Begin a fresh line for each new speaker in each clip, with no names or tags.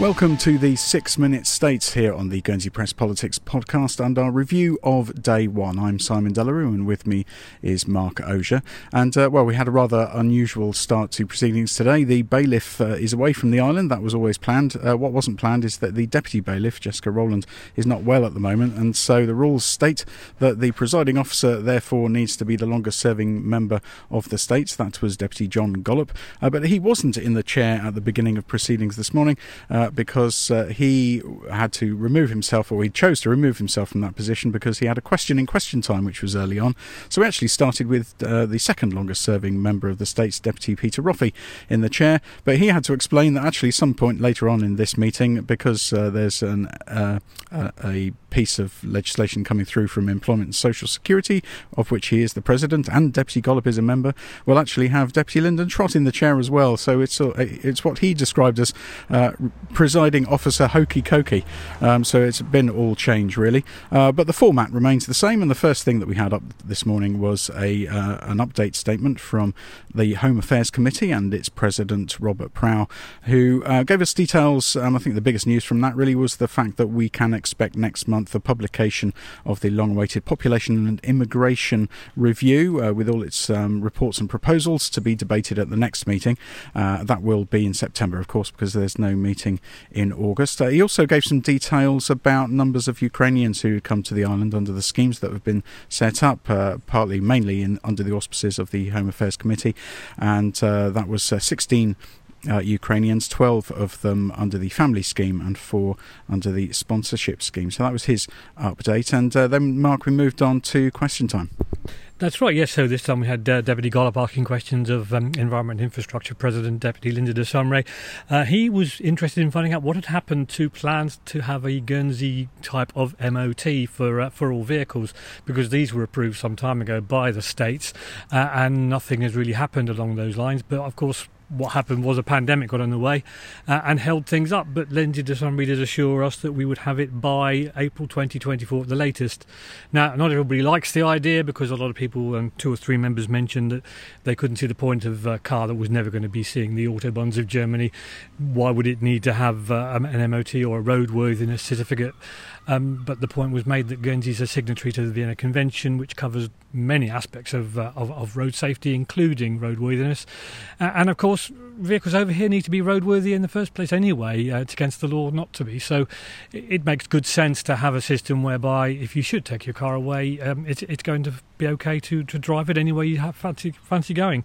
Welcome to the Six Minute States here on the Guernsey Press Politics podcast and our review of day one. I'm Simon Delarue and with me is Mark Osier. And uh, well, we had a rather unusual start to proceedings today. The bailiff uh, is away from the island, that was always planned. Uh, what wasn't planned is that the deputy bailiff, Jessica Roland, is not well at the moment, and so the rules state that the presiding officer therefore needs to be the longest serving member of the state. That was Deputy John Gollop, uh, but he wasn't in the chair at the beginning of proceedings this morning. Because uh, he had to remove himself, or he chose to remove himself from that position because he had a question in question time, which was early on. So we actually started with uh, the second longest serving member of the state's deputy, Peter Roffey, in the chair. But he had to explain that actually, some point later on in this meeting, because uh, there's an, uh, a piece of legislation coming through from Employment and Social Security, of which he is the president, and Deputy Gollop is a member, will actually have Deputy Lyndon Trott in the chair as well. So it's uh, it's what he described as uh, presiding officer hokey cokey. Um, so it's been all change really, uh, but the format remains the same. And the first thing that we had up this morning was a uh, an update statement from the Home Affairs Committee and its president Robert Prow, who uh, gave us details. Um, I think the biggest news from that really was the fact that we can expect next month the publication of the long awaited Population and Immigration Review uh, with all its um, reports and proposals to be debated at the next meeting. Uh, that will be in September, of course, because there's no meeting in August. Uh, he also gave some details about numbers of Ukrainians who had come to the island under the schemes that have been set up, uh, partly mainly in, under the auspices of the Home Affairs Committee, and uh, that was uh, 16 uh, Ukrainians, 12 of them under the family scheme and four under the sponsorship scheme. So that was his update. And uh, then, Mark, we moved on to question time.
That's right, yes. So this time we had uh, Deputy Gollop asking questions of um, Environment Infrastructure President Deputy Linda de Sausmarez. Uh, he was interested in finding out what had happened to plans to have a Guernsey type of MOT for uh, for all vehicles, because these were approved some time ago by the states, uh, and nothing has really happened along those lines. But of course, what happened was a pandemic got on the way uh, and held things up. But Lindsay de Sausmarez did assure us that we would have it by April 2024 at the latest. Now, not everybody likes the idea because a lot of people, and two or three members mentioned that they couldn't see the point of a car that was never going to be seeing the autobahns of Germany. Why would it need to have uh, an MOT or a roadworthiness certificate? Um, but the point was made that Guernsey is a signatory to the Vienna Convention, which covers many aspects of, uh, of, of, road safety, including roadworthiness. And of course, vehicles over here need to be roadworthy in the first place anyway. Uh, it's against the law not to be. So it, makes good sense to have a system whereby if you should take your car away, um, it's, it's going to be okay to, to drive it anywhere you have fancy, fancy going.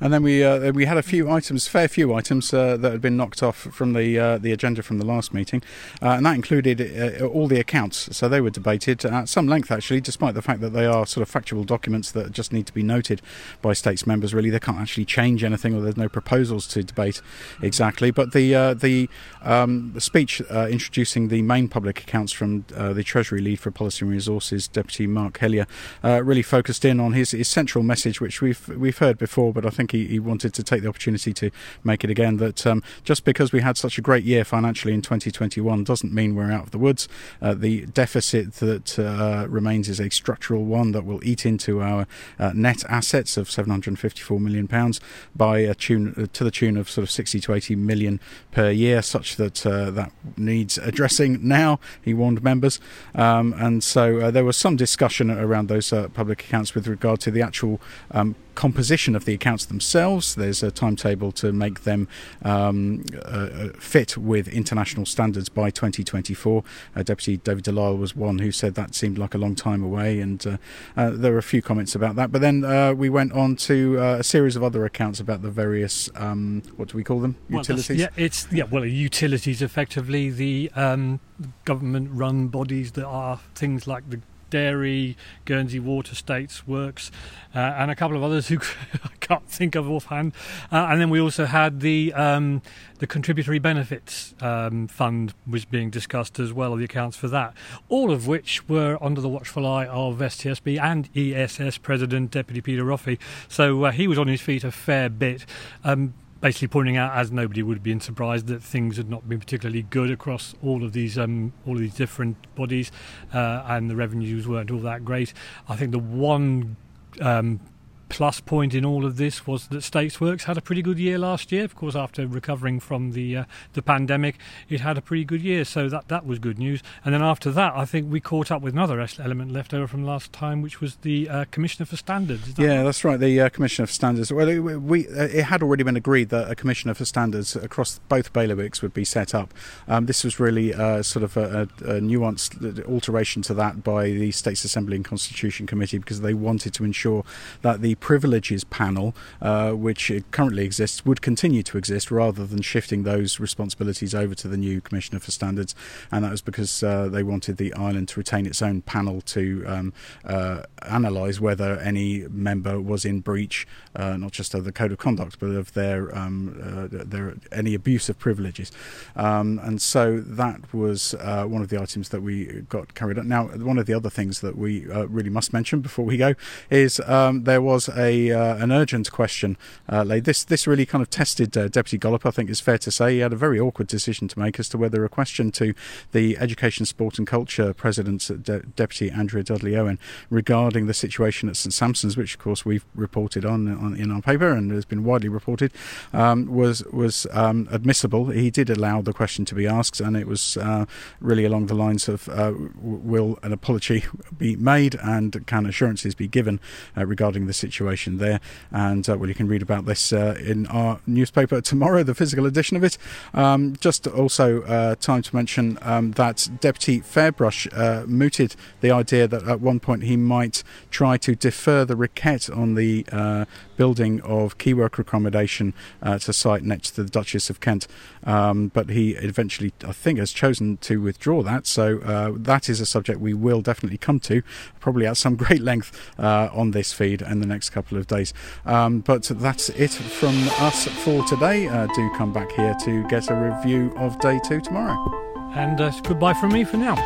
And then we uh, we had a few items, fair few items uh, that had been knocked off from the uh, the agenda from the last meeting, uh, and that included uh, all the accounts. So they were debated at some length, actually, despite the fact that they are sort of factual documents that just need to be noted by states members. Really, they can't actually change anything, or there's no proposals to debate exactly. But the the, um, the, speech introducing the main public accounts from the Treasury lead for Policy and Resources, Deputy Mark Helyar, really focused in on his, his central message, which we've we've heard before, but I think think he, he wanted to take the opportunity to make it again that um, just because we had such a great year financially in 2021 doesn't mean we're out of the woods. Uh, the deficit that uh, remains is a structural one that will eat into our uh, net assets of 754 million pounds by a tune uh, to the tune of sort of 60 to 80 million per year, such that uh, that needs addressing now. He warned members, um, and so uh, there was some discussion around those public accounts with regard to the actual um, composition of the accounts themselves. There's a timetable to make them um, uh, uh fit with international standards by 2024. Uh, Deputy David De Lisle was one who said that seemed like a long time away, and uh, uh there were a few comments about that. But then uh, we went on to a series of other accounts about the various um, what do we call them? Utilities.
Well, yeah, it's yeah. Well, utilities effectively the um, government-run bodies that are things like the Dairy, Guernsey Water States Works, uh, and a couple of others who I can't think of offhand. Uh, and then we also had the um, the contributory benefits um, fund was being discussed as well, the accounts for that, all of which were under the watchful eye of STSB and ESS President Deputy Peter Roffey. So uh, he was on his feet a fair bit. Um, basically pointing out, as nobody would have been surprised, that things had not been particularly good across all of these um, all of these different bodies, uh, and the revenues weren't all that great. I think the one um, plus point in all of this was that Statesworks had a pretty good year last year. Of course, after recovering from the uh, the pandemic, it had a pretty good year, so that that was good news. And then after that, I think we caught up with another element left over from last time, which was the uh, Commissioner for Standards.
That yeah, right? that's right. The uh, Commissioner for Standards. Well, it, we uh, it had already been agreed that a Commissioner for Standards across both bailiwicks would be set up. Um, this was really uh, sort of a, a, a nuanced alteration to that by the States Assembly and Constitution Committee because they wanted to ensure that the privileges panel, uh, which currently exists, would continue to exist rather than shifting those responsibilities over to the new Commissioner for Standards. And that was because uh, they wanted the island to retain its own panel to um, uh, analyse whether any member was in breach, uh, not just of the code of conduct, but of their um, uh, their any abuse of privileges. Um, and so that was one of the items that we got carried out. Now, one of the other things that we really must mention before we go is um, there was a uh, an urgent question uh. This this really kind of tested uh, Deputy Gollop. I think it's fair to say he had a very awkward decision to make as to whether a question to the Education, Sport and Culture President, De- Deputy Andrea Dudley Owen, regarding the situation at St Sampson's, which of course we've reported on, on in our paper and has been widely reported, um, was was um, admissible. He did allow the question to be asked, and it was uh, really along the lines of uh, will an apology be made and can assurances be given uh, regarding the situation there. And uh, well, you can read about this uh, in our newspaper tomorrow, the physical edition of it. Um, just also uh, time to mention um, that Deputy Fairbrush uh, mooted the idea that at one point he might try to defer the requête on the uh, building of key worker accommodation to site next to the Duchess of Kent. Um, but he eventually, I think, has chosen to withdraw that. So that is a subject we will definitely come to, probably at some great length on this feed and the next couple of days. Um, but that's it from us for today. Uh, do come back here to get a review of day two tomorrow.
And uh, goodbye from me for now.